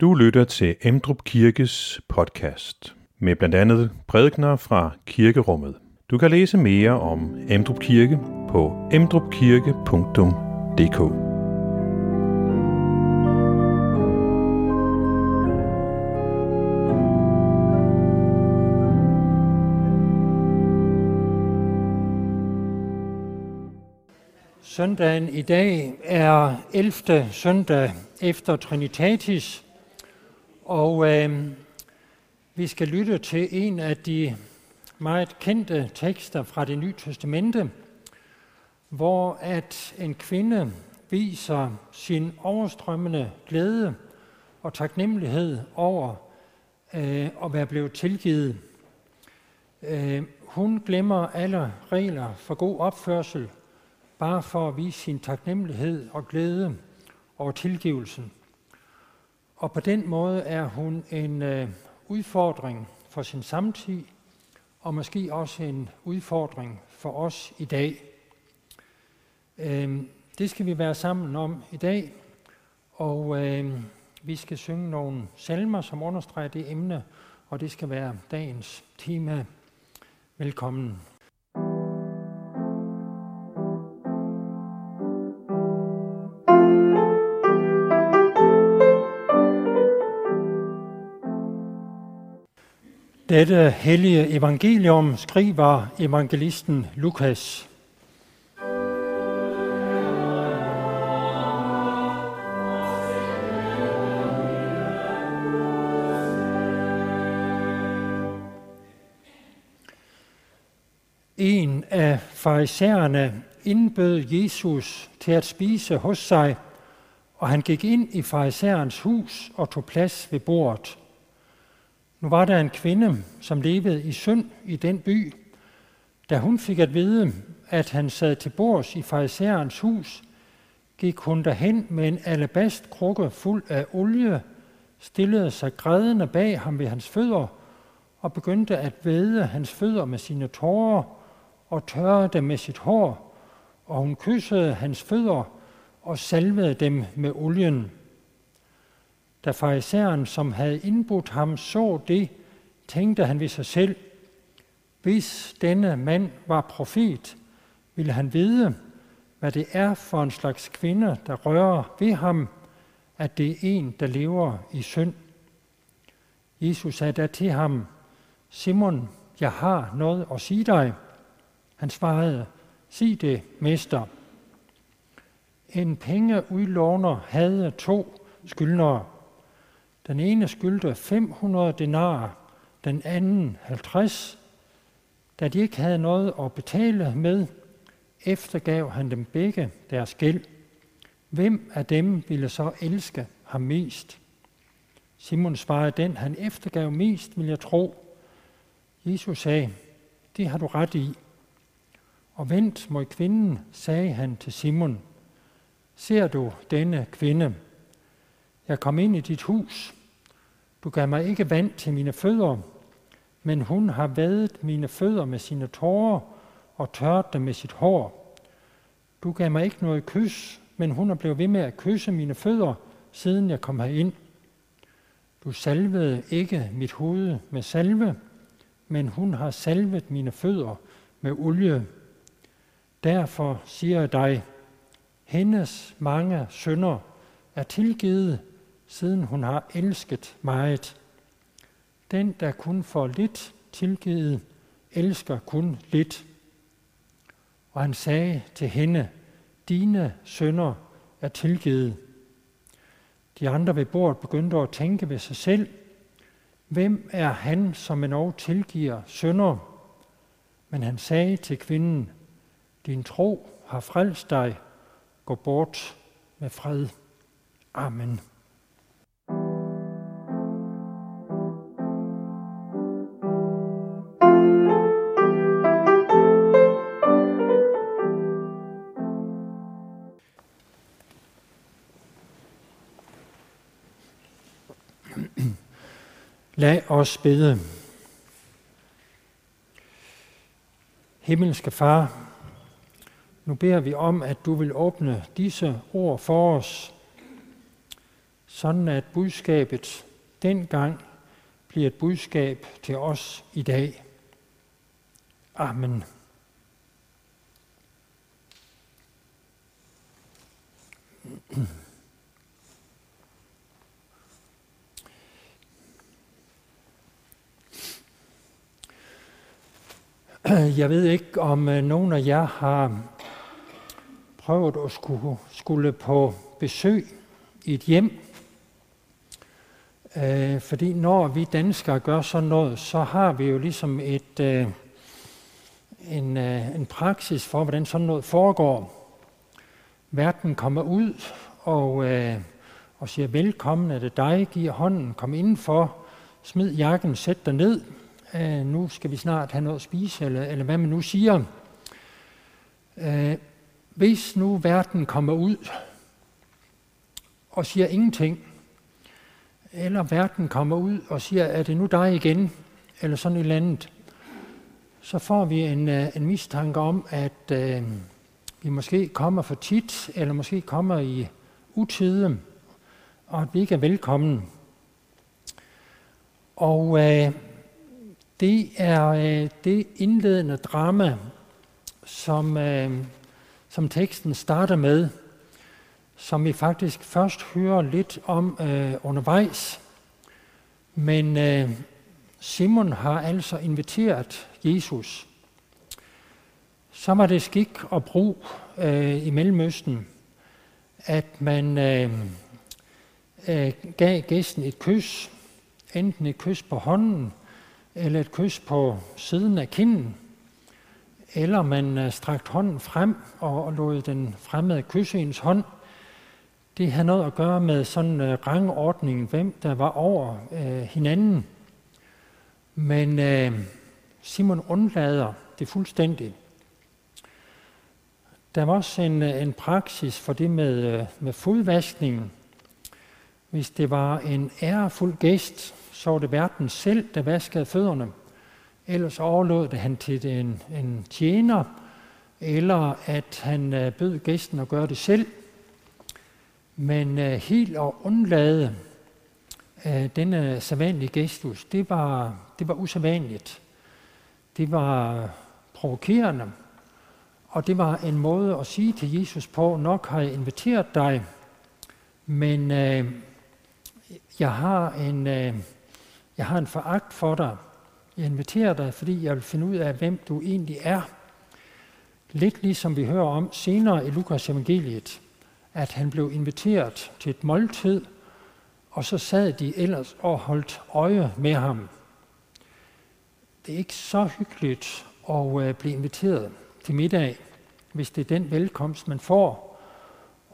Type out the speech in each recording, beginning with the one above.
Du lytter til Emdrup Kirkes podcast med blandt andet prædikner fra kirkerummet. Du kan læse mere om Emdrup Kirke på emdrupkirke.dk. Søndagen i dag er 11. søndag efter Trinitatis, og øh, vi skal lytte til en af de meget kendte tekster fra det nye testamente, hvor at en kvinde viser sin overstrømmende glæde og taknemmelighed over øh, at være blevet tilgivet. Øh, hun glemmer alle regler for god opførsel, bare for at vise sin taknemmelighed og glæde over tilgivelsen. Og på den måde er hun en øh, udfordring for sin samtid, og måske også en udfordring for os i dag. Øh, det skal vi være sammen om i dag, og øh, vi skal synge nogle salmer, som understreger det emne, og det skal være dagens tema. Velkommen. Dette hellige evangelium skriver evangelisten Lukas. En af farisæerne indbød Jesus til at spise hos sig, og han gik ind i farisæerens hus og tog plads ved bordet. Nu var der en kvinde, som levede i synd i den by. Da hun fik at vide, at han sad til bords i farisæerens hus, gik hun derhen med en alabastkrukke fuld af olie, stillede sig grædende bag ham ved hans fødder og begyndte at væde hans fødder med sine tårer og tørre dem med sit hår, og hun kyssede hans fødder og salvede dem med olien. Da farisæeren, som havde indbudt ham, så det, tænkte han ved sig selv, hvis denne mand var profet, ville han vide, hvad det er for en slags kvinde, der rører ved ham, at det er en, der lever i synd. Jesus sagde da til ham, Simon, jeg har noget at sige dig. Han svarede, sig det, mester. En pengeudlåner havde to skyldnere. Den ene skyldte 500 denarer, den anden 50. Da de ikke havde noget at betale med, eftergav han dem begge deres gæld. Hvem af dem ville så elske ham mest? Simon svarede, den han eftergav mest, vil jeg tro. Jesus sagde, det har du ret i. Og vendt mod kvinden, sagde han til Simon, ser du denne kvinde? Jeg kom ind i dit hus, du gav mig ikke vand til mine fødder, men hun har vadet mine fødder med sine tårer og tørt dem med sit hår. Du gav mig ikke noget kys, men hun er blevet ved med at kysse mine fødder, siden jeg kom herind. Du salvede ikke mit hoved med salve, men hun har salvet mine fødder med olie. Derfor siger jeg dig, hendes mange sønder er tilgivet, siden hun har elsket meget. Den, der kun får lidt tilgivet, elsker kun lidt. Og han sagde til hende, dine sønder er tilgivet. De andre ved bordet begyndte at tænke ved sig selv, hvem er han, som en tilgiver sønder? Men han sagde til kvinden, din tro har frelst dig, gå bort med fred. Amen. Lad os bede. Himmelske Far, nu beder vi om, at du vil åbne disse ord for os, sådan at budskabet dengang bliver et budskab til os i dag. Amen. Jeg ved ikke, om øh, nogen af jer har prøvet at skulle, skulle på besøg i et hjem. Øh, fordi når vi danskere gør sådan noget, så har vi jo ligesom et, øh, en, øh, en praksis for, hvordan sådan noget foregår. Verden kommer ud og, øh, og siger, velkommen, er det dig, giver hånden, kom indenfor, smid jakken, sæt dig ned, øh, nu skal vi snart have noget at spise, eller, eller hvad man nu siger. Øh, hvis nu verden kommer ud og siger ingenting, eller verden kommer ud og siger, er det nu dig igen, eller sådan et eller andet, så får vi en, øh, en mistanke om, at øh, vi måske kommer for tit, eller måske kommer i utide, og at vi ikke er velkommen. Og øh, det er øh, det indledende drama, som, øh, som teksten starter med, som vi faktisk først hører lidt om øh, undervejs. Men øh, Simon har altså inviteret Jesus. Så var det skik og brug øh, i Mellemøsten, at man øh, øh, gav gæsten et kys, enten et kys på hånden, eller et kys på siden af kinden, eller man øh, strakte strakt hånden frem og lod den fremmede kysse ens hånd. Det havde noget at gøre med sådan uh, rangordningen, hvem der var over uh, hinanden. Men uh, Simon undlader det fuldstændigt. Der var også en, en praksis for det med, med fodvaskningen. Hvis det var en ærefuld gæst, så var det verden selv, der vaskede fødderne. Ellers overlod det han til en, en tjener, eller at han øh, bød gæsten at gøre det selv. Men øh, helt at undlade øh, denne sædvanlige gestus, det var, det var usædvanligt. Det var provokerende, og det var en måde at sige til Jesus på, nok har jeg inviteret dig, men øh, jeg har en, øh, jeg har en foragt for dig. Jeg inviterer dig, fordi jeg vil finde ud af, hvem du egentlig er. Lidt ligesom vi hører om senere i Lukas evangeliet, at han blev inviteret til et måltid, og så sad de ellers og holdt øje med ham. Det er ikke så hyggeligt at øh, blive inviteret til middag, hvis det er den velkomst, man får,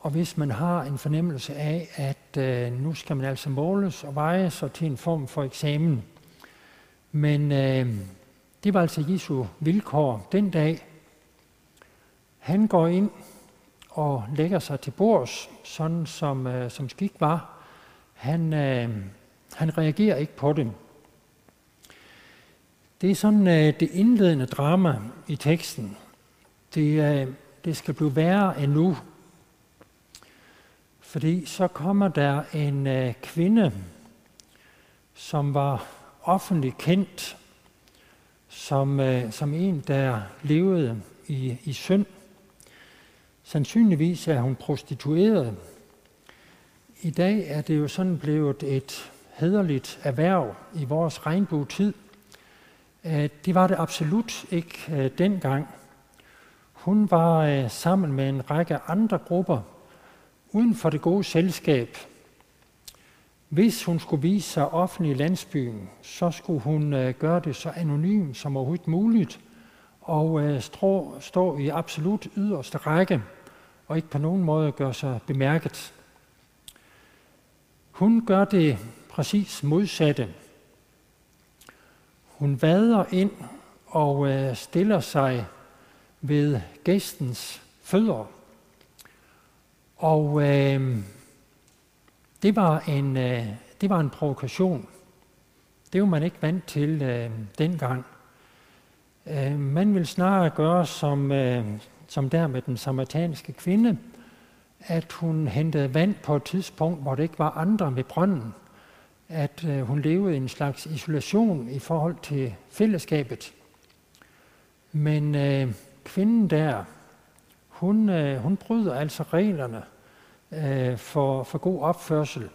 og hvis man har en fornemmelse af, at øh, nu skal man altså måles og vejes og til en form for eksamen. Men øh, det var altså Jesu vilkår den dag. Han går ind og lægger sig til bords, sådan som, øh, som skik var. Han, øh, han reagerer ikke på det. Det er sådan øh, det indledende drama i teksten. Det, øh, det skal blive værre endnu, fordi så kommer der en øh, kvinde, som var offentligt kendt som, øh, som en, der levede i, i synd. Sandsynligvis er hun prostitueret. I dag er det jo sådan blevet et hederligt erhverv i vores regnbuetid. Øh, det var det absolut ikke øh, dengang. Hun var øh, sammen med en række andre grupper uden for det gode selskab. Hvis hun skulle vise sig offentlig i landsbyen, så skulle hun øh, gøre det så anonym som overhovedet muligt, og øh, stå, stå i absolut yderste række, og ikke på nogen måde gøre sig bemærket. Hun gør det præcis modsatte. Hun vader ind og øh, stiller sig ved gæstens fødder og øh, det, var en, øh, det var en provokation. Det var man ikke vant til øh, dengang. Øh, man vil snarere gøre som, øh, som der med den samaritanske kvinde, at hun hentede vand på et tidspunkt, hvor det ikke var andre ved brønden. At øh, hun levede i en slags isolation i forhold til fællesskabet. Men øh, kvinden der, hun, øh, hun bryder altså reglerne øh, for, for god opførsel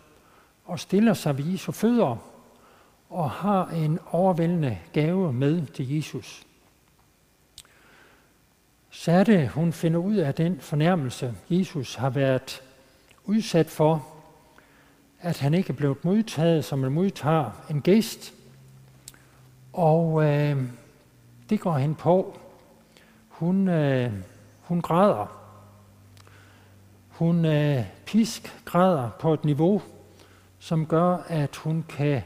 og stiller sig ved Jesu fødder og har en overvældende gave med til Jesus. Så er det, hun finder ud af den fornærmelse, Jesus har været udsat for, at han ikke er blevet modtaget, som man modtager en gæst. Og øh, det går hen på. Hun, øh, hun græder. Hun øh, pisk græder på et niveau, som gør, at hun kan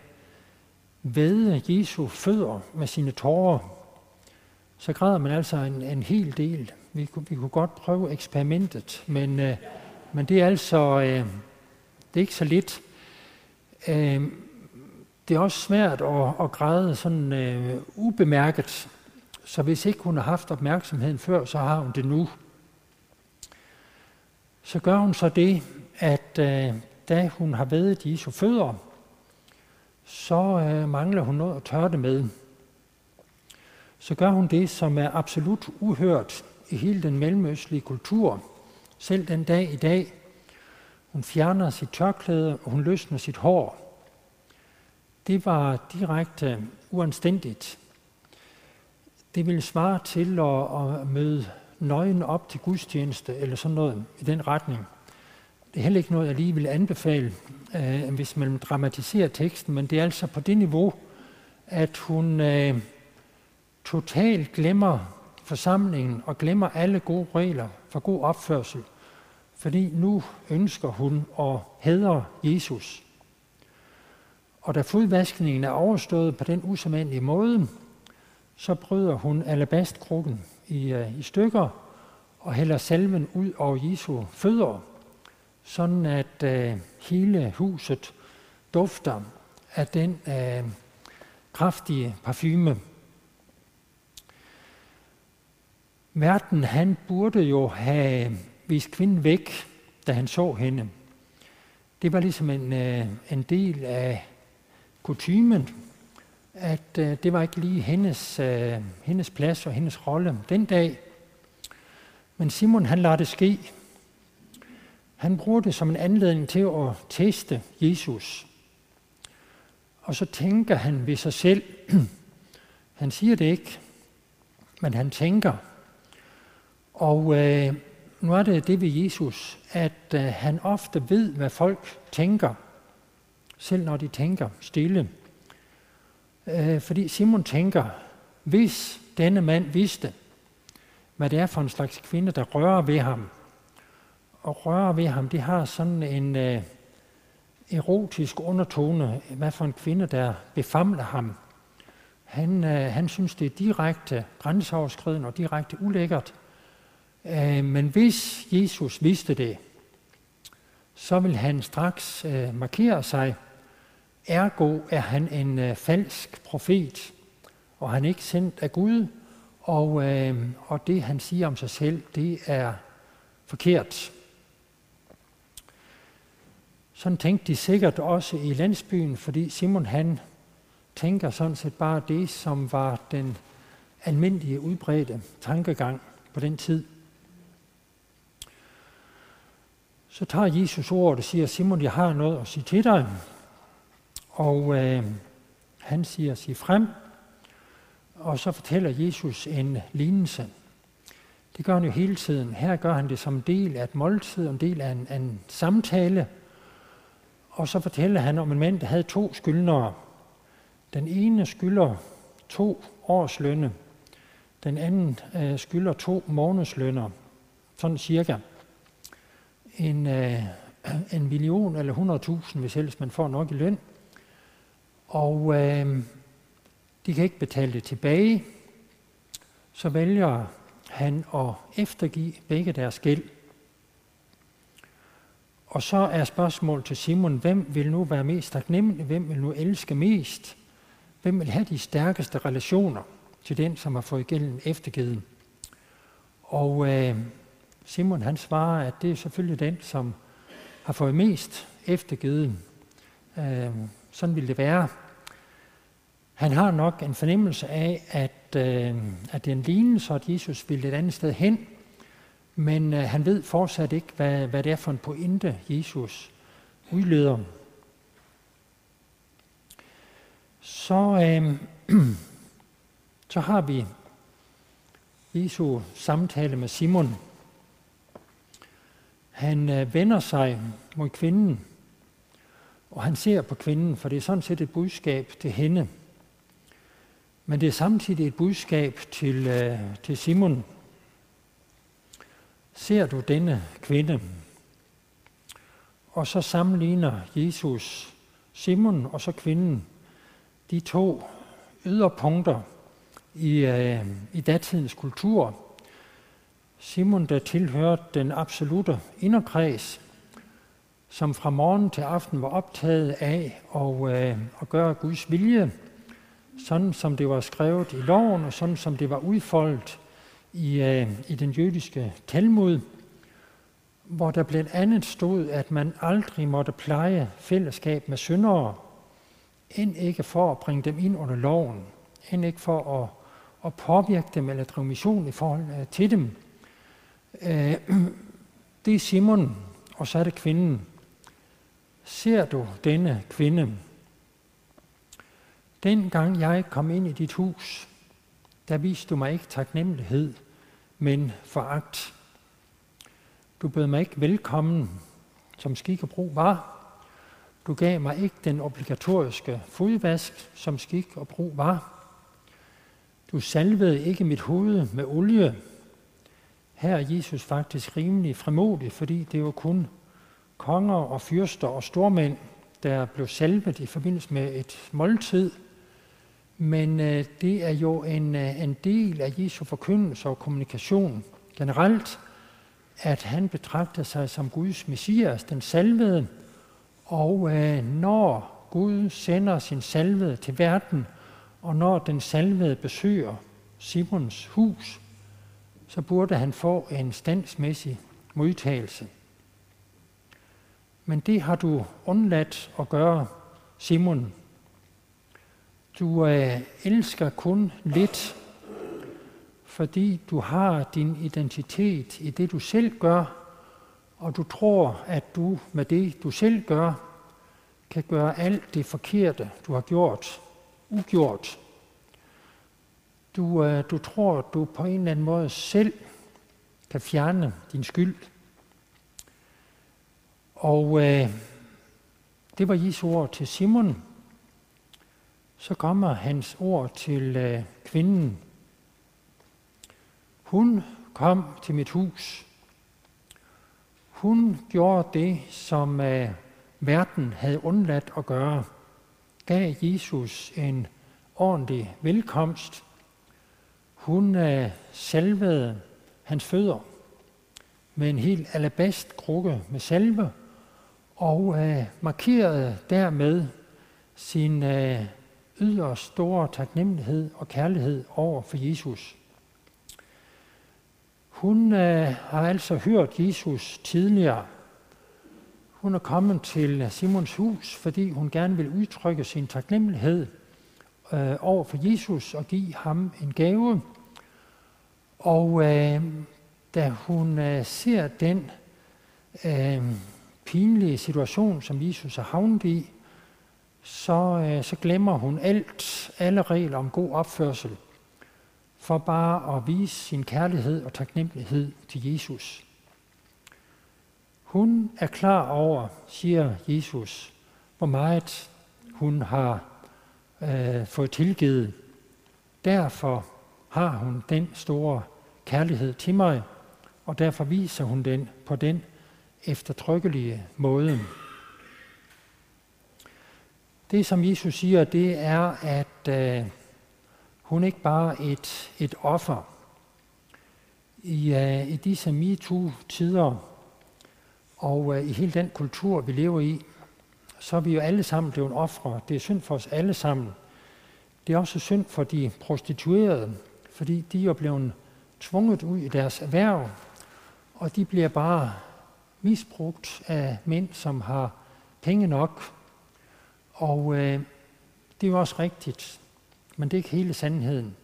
væde Jesu fødder med sine tårer. Så græder man altså en, en hel del. Vi, vi kunne godt prøve eksperimentet, men, øh, men det er altså øh, det er ikke så lidt. Øh, det er også svært at, at græde sådan øh, ubemærket, så hvis ikke hun har haft opmærksomheden før, så har hun det nu. Så gør hun så det, at øh, da hun har vedet Jesu fødder, så øh, mangler hun noget at tørre det med. Så gør hun det, som er absolut uhørt i hele den mellemøstlige kultur, selv den dag i dag. Hun fjerner sit tørklæde, og hun løsner sit hår. Det var direkte uanstændigt. Det vil svare til at, at møde nøgen op til gudstjeneste, eller sådan noget i den retning. Det er heller ikke noget, jeg lige vil anbefale, øh, hvis man dramatiserer teksten, men det er altså på det niveau, at hun øh, totalt glemmer forsamlingen og glemmer alle gode regler for god opførsel, fordi nu ønsker hun at hædre Jesus. Og da fodvaskningen er overstået på den usædvanlige måde, så bryder hun alabastkrukken i, uh, i stykker og hælder salven ud over Jesu fødder, sådan at uh, hele huset dufter af den uh, kraftige parfume. Verden, han burde jo have vist kvinden væk, da han så hende. Det var ligesom en, en del af kutumen, at øh, det var ikke lige hendes, øh, hendes plads og hendes rolle den dag. Men Simon han lader det ske. Han bruger det som en anledning til at teste Jesus. Og så tænker han ved sig selv, han siger det ikke, men han tænker. Og øh, nu er det det ved Jesus, at øh, han ofte ved, hvad folk tænker, selv når de tænker stille. Øh, fordi Simon tænker, hvis denne mand vidste, hvad det er for en slags kvinde, der rører ved ham, og rører ved ham, det har sådan en øh, erotisk undertone, hvad for en kvinde, der befamler ham. Han, øh, han synes, det er direkte grænseoverskridende og direkte ulækkert. Øh, men hvis Jesus vidste det, så vil han straks øh, markere sig Ergo er han en øh, falsk profet, og han er ikke sendt af Gud, og, øh, og det han siger om sig selv, det er forkert. Sådan tænkte de sikkert også i landsbyen, fordi Simon han tænker sådan set bare det, som var den almindelige udbredte tankegang på den tid. Så tager Jesus ordet og siger, Simon, jeg har noget at sige til dig. Og øh, han siger, sig frem, og så fortæller Jesus en lignelse. Det gør han jo hele tiden. Her gør han det som en del af et måltid, en del af en, en samtale. Og så fortæller han om en mand, der havde to skyldnere. Den ene skylder to års lønne. Den anden øh, skylder to månedslønner. Sådan cirka. En, øh, en million eller 100.000, hvis helst man får nok i løn. Og øh, de kan ikke betale det tilbage. Så vælger han at eftergive begge deres gæld. Og så er spørgsmålet til Simon, hvem vil nu være mest taknemmelig? Hvem vil nu elske mest? Hvem vil have de stærkeste relationer til den, som har fået gælden eftergivet? Og øh, Simon han svarer, at det er selvfølgelig den, som har fået mest eftergivet. Øh, sådan vil det være. Han har nok en fornemmelse af, at, øh, at det er en lignelse, at Jesus vil et andet sted hen, men øh, han ved fortsat ikke, hvad, hvad det er for en pointe, Jesus udleder. Så, øh, så har vi Jesu samtale med Simon. Han øh, vender sig mod kvinden, og han ser på kvinden, for det er sådan set et budskab til hende. Men det er samtidig et budskab til, øh, til Simon. Ser du denne kvinde? Og så sammenligner Jesus Simon og så kvinden, de to yderpunkter i, øh, i datidens kultur. Simon, der tilhørte den absolute inderkreds, som fra morgen til aften var optaget af at, øh, at gøre Guds vilje, sådan som det var skrevet i loven, og sådan som det var udfoldet i, øh, i den jødiske Talmud, hvor der blandt andet stod, at man aldrig måtte pleje fællesskab med syndere, end ikke for at bringe dem ind under loven, end ikke for at, at påvirke dem eller drive mission i forhold øh, til dem. Øh, det er Simon, og så er det kvinden. Ser du denne kvinde? Dengang jeg kom ind i dit hus, der viste du mig ikke taknemmelighed, men foragt. Du bød mig ikke velkommen, som skik og brug var. Du gav mig ikke den obligatoriske fodvask, som skik og brug var. Du salvede ikke mit hoved med olie. Her er Jesus faktisk rimelig fremodig, fordi det var kun konger og fyrster og stormænd, der blev salvet i forbindelse med et måltid. Men øh, det er jo en, øh, en del af Jesu forkyndelse og kommunikation generelt, at han betragter sig som Guds messias, den salvede, og øh, når Gud sender sin salvede til verden, og når den salvede besøger Simons hus, så burde han få en standsmæssig modtagelse. Men det har du undladt at gøre, Simon. Du øh, elsker kun lidt, fordi du har din identitet i det, du selv gør, og du tror, at du med det, du selv gør, kan gøre alt det forkerte, du har gjort, ugjort. Du, øh, du tror, du på en eller anden måde selv kan fjerne din skyld. Og øh, det var Jesu ord til Simon. Så kommer hans ord til øh, kvinden. Hun kom til mit hus. Hun gjorde det, som øh, verden havde undladt at gøre. Gav Jesus en ordentlig velkomst. Hun øh, salvede hans fødder med en helt alabastkrukke med salve, og øh, markerede dermed sin øh, yderst store taknemmelighed og kærlighed over for Jesus. Hun øh, har altså hørt Jesus tidligere. Hun er kommet til Simons hus, fordi hun gerne vil udtrykke sin taknemmelighed øh, over for Jesus og give ham en gave. Og øh, da hun øh, ser den øh, pinlige situation, som Jesus har havnet i, så, øh, så glemmer hun alt, alle regler om god opførsel, for bare at vise sin kærlighed og taknemmelighed til Jesus. Hun er klar over, siger Jesus, hvor meget hun har øh, fået tilgivet. Derfor har hun den store kærlighed til mig, og derfor viser hun den på den eftertrykkelige måde. Det, som Jesus siger, det er, at øh, hun ikke bare er et, et offer. I, øh, i disse MeToo-tider og øh, i hele den kultur, vi lever i, så er vi jo alle sammen blevet ofre. Det er synd for os alle sammen. Det er også synd for de prostituerede, fordi de er blevet tvunget ud i deres erhverv, og de bliver bare misbrugt af mænd, som har penge nok. Og øh, det er jo også rigtigt, men det er ikke hele sandheden.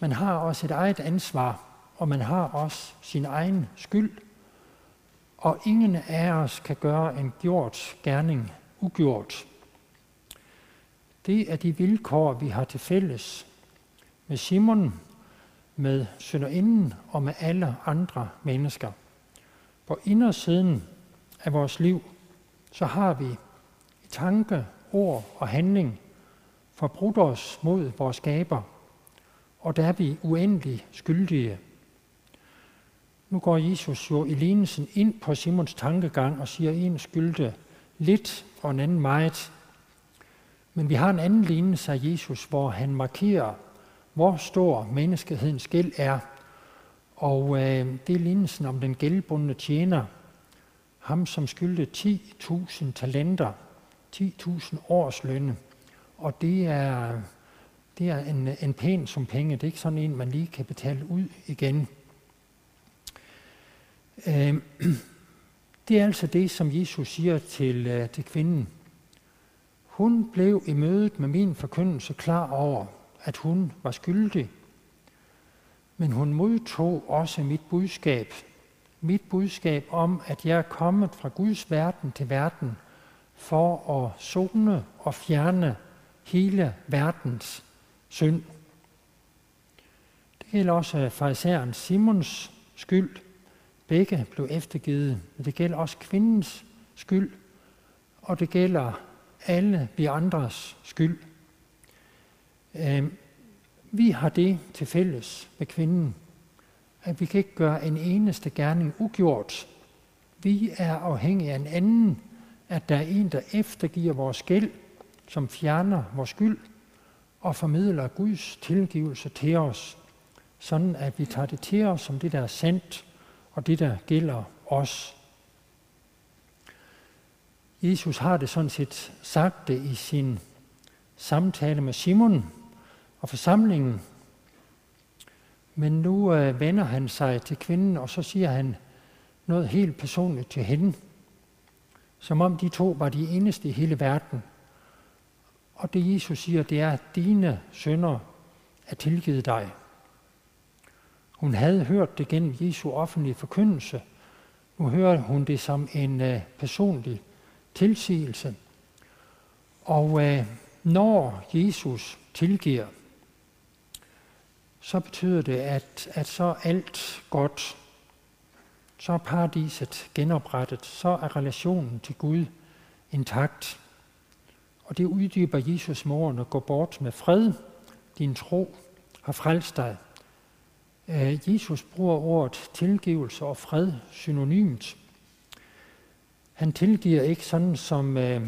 Man har også et eget ansvar, og man har også sin egen skyld. Og ingen af os kan gøre en gjort gerning ugjort. Det er de vilkår, vi har til fælles med Simon, med sønderinden og med alle andre mennesker. På indersiden af vores liv, så har vi i tanke, ord og handling forbrudt os mod vores skaber, og der er vi uendelig skyldige. Nu går Jesus jo i lignelsen ind på Simons tankegang og siger, at en skyldte lidt og en anden meget. Men vi har en anden lignelse af Jesus, hvor han markerer, hvor stor menneskehedens gæld er. Og øh, det er lignelsen om den gældbundne tjener, ham som skyldte 10.000 talenter, 10.000 års lønne. Og det er, det er en, en pæn som penge. Det er ikke sådan en, man lige kan betale ud igen. Øh, det er altså det, som Jesus siger til, øh, til kvinden. Hun blev i mødet med min forkyndelse klar over, at hun var skyldig. Men hun modtog også mit budskab. Mit budskab om, at jeg er kommet fra Guds verden til verden for at zone og fjerne hele verdens synd. Det gælder også farisæeren Simons skyld. Begge blev eftergivet, men det gælder også kvindens skyld, og det gælder alle vi andres skyld. Øhm, vi har det til fælles med kvinden, at vi kan ikke gøre en eneste gerning ugjort. Vi er afhængige af en anden, at der er en, der eftergiver vores gæld, som fjerner vores skyld og formidler Guds tilgivelse til os, sådan at vi tager det til os som det, der er sandt, og det, der gælder os. Jesus har det sådan set sagt det i sin samtale med Simon og forsamlingen. Men nu øh, vender han sig til kvinden, og så siger han noget helt personligt til hende. Som om de to var de eneste i hele verden. Og det Jesus siger, det er, at dine sønder er tilgivet dig. Hun havde hørt det gennem Jesu offentlige forkyndelse. Nu hører hun det som en uh, personlig tilsigelse. Og uh, når Jesus tilgiver, så betyder det, at, at så alt godt. Så er paradiset genoprettet. Så er relationen til Gud intakt. Og det uddyber Jesus morgen og går bort med fred. Din tro har frelst dig. Øh, Jesus bruger ordet tilgivelse og fred synonymt. Han tilgiver ikke sådan, som øh,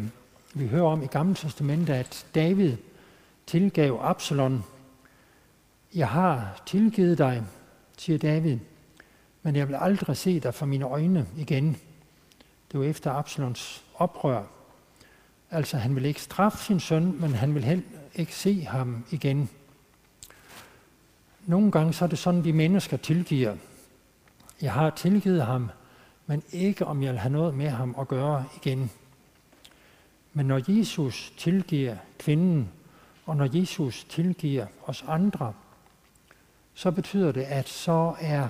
vi hører om i Gamle Testamentet, at David tilgav Absalon. Jeg har tilgivet dig, siger David, men jeg vil aldrig se dig for mine øjne igen. Det var efter Absalons oprør. Altså, han vil ikke straffe sin søn, men han vil heller ikke se ham igen. Nogle gange så er det sådan, vi mennesker tilgiver. Jeg har tilgivet ham, men ikke om jeg vil have noget med ham at gøre igen. Men når Jesus tilgiver kvinden, og når Jesus tilgiver os andre, så betyder det, at så er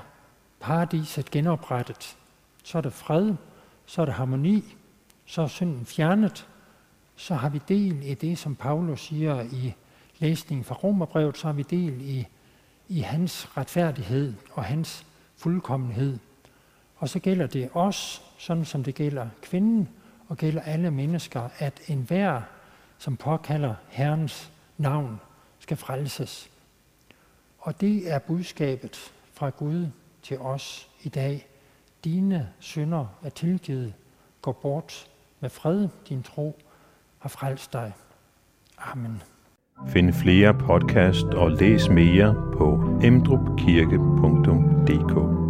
paradiset genoprettet. Så er der fred, så er der harmoni, så er synden fjernet, så har vi del i det, som Paulus siger i læsningen fra Romerbrevet, så har vi del i i hans retfærdighed og hans fuldkommenhed. Og så gælder det os, sådan som det gælder kvinden, og gælder alle mennesker, at enhver, som påkalder Herrens navn, skal frelses. Og det er budskabet fra Gud til os i dag. Dine synder er tilgivet. Gå bort med fred, din tro har frelst dig. Amen. Find flere podcast og læs mere på emdrupkirke.dk